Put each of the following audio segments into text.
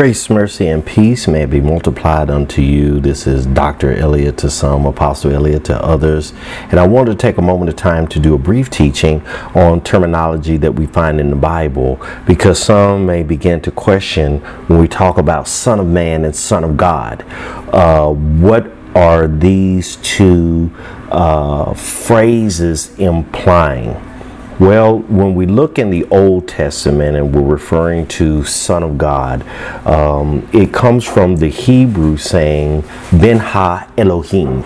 Grace, mercy, and peace may be multiplied unto you. This is Dr. Elliott to some, Apostle Elliott to others. And I wanted to take a moment of time to do a brief teaching on terminology that we find in the Bible because some may begin to question when we talk about Son of Man and Son of God. Uh, what are these two uh, phrases implying? Well, when we look in the Old Testament and we're referring to Son of God, um, it comes from the Hebrew saying Ben Ha Elohim.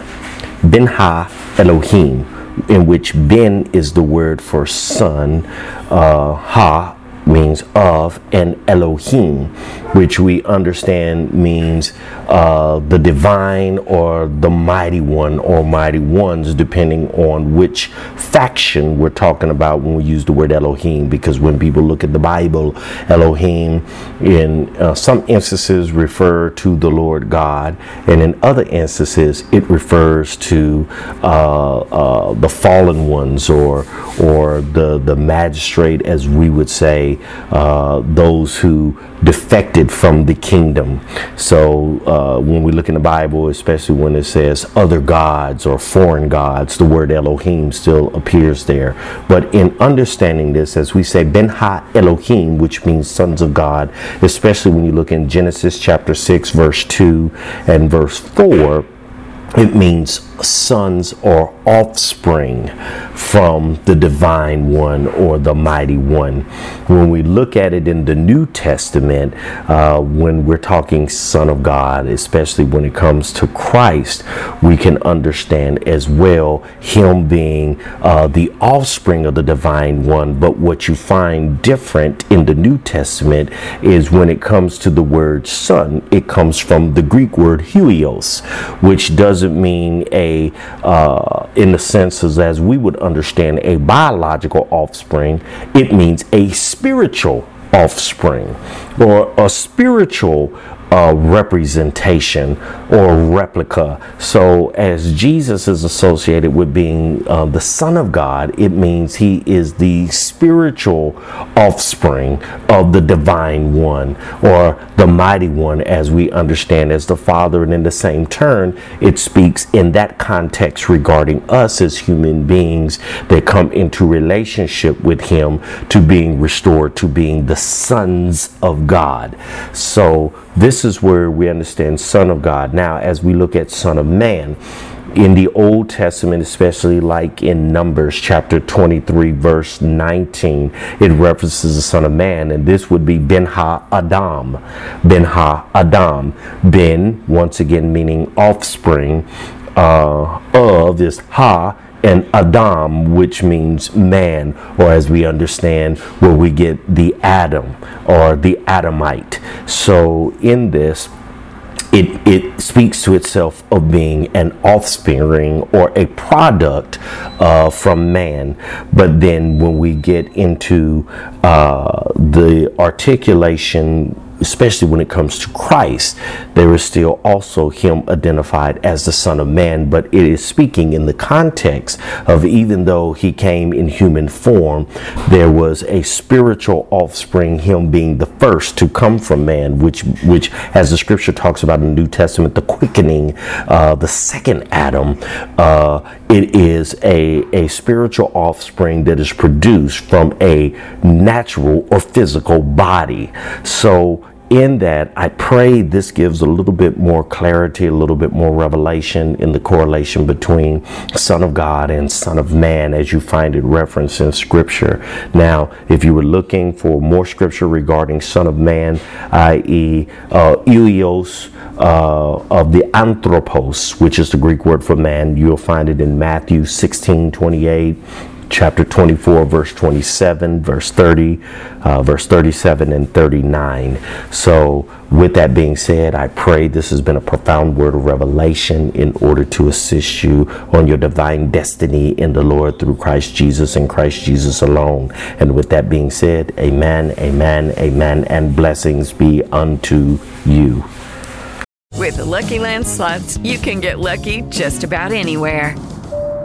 Ben Ha Elohim, in which Ben is the word for son, uh, Ha means of, and Elohim, which we understand means uh, the divine or the mighty one or mighty ones, depending on which faction we're talking about when we use the word Elohim. Because when people look at the Bible, Elohim in uh, some instances refer to the Lord God, and in other instances it refers to uh, uh the fallen ones or or the the magistrate, as we would say uh, those who defected from the kingdom. So uh, when we look in the Bible, especially when it says other gods or foreign gods, the word Elohim still appears there. But in understanding this, as we say, Ben Ha Elohim, which means sons of God, especially when you look in Genesis chapter 6, verse 2 and verse 4, it means sons or offspring from the divine one or the mighty one. When we look at it in the New Testament, uh, when we're talking Son of God, especially when it comes to Christ, we can understand as well Him being uh, the offspring of the divine one. But what you find different in the New Testament is when it comes to the word son, it comes from the Greek word huios, which doesn't mean a uh, in the senses as we would understand a biological offspring, it means a spiritual offspring or a spiritual uh, representation or replica. So, as Jesus is associated with being uh, the Son of God, it means he is the spiritual offspring of the divine one or the mighty one, as we understand as the Father. And in the same turn, it speaks in that context regarding us as human beings that come into relationship with him to being restored to being the sons of God. So, this is where we understand Son of God. Now, as we look at Son of Man, in the Old Testament, especially like in Numbers chapter 23, verse 19, it references the Son of Man, and this would be Ben Ha Adam. Ben Ha Adam. Ben, once again, meaning offspring uh, of this Ha and Adam, which means man, or as we understand, where we get the Adam or the Adamite. So in this, it, it speaks to itself of being an offspring or a product uh, from man. But then when we get into uh, the articulation especially when it comes to Christ, there is still also him identified as the Son of Man, but it is speaking in the context of even though he came in human form, there was a spiritual offspring, him being the first to come from man, which, which as the scripture talks about in the New Testament, the quickening, uh, the second Adam, uh, it is a, a spiritual offspring that is produced from a natural or physical body. So in that, I pray this gives a little bit more clarity, a little bit more revelation in the correlation between Son of God and Son of Man as you find it referenced in Scripture. Now, if you were looking for more Scripture regarding Son of Man, i.e., uh, huios, uh, of the anthropos, which is the Greek word for man, you'll find it in Matthew 16 28 chapter 24, verse 27, verse 30, uh, verse 37, and 39. So, with that being said, I pray this has been a profound word of revelation in order to assist you on your divine destiny in the Lord through Christ Jesus and Christ Jesus alone. And with that being said, amen, amen, amen, and blessings be unto you. With the Lucky Land slots, you can get lucky just about anywhere.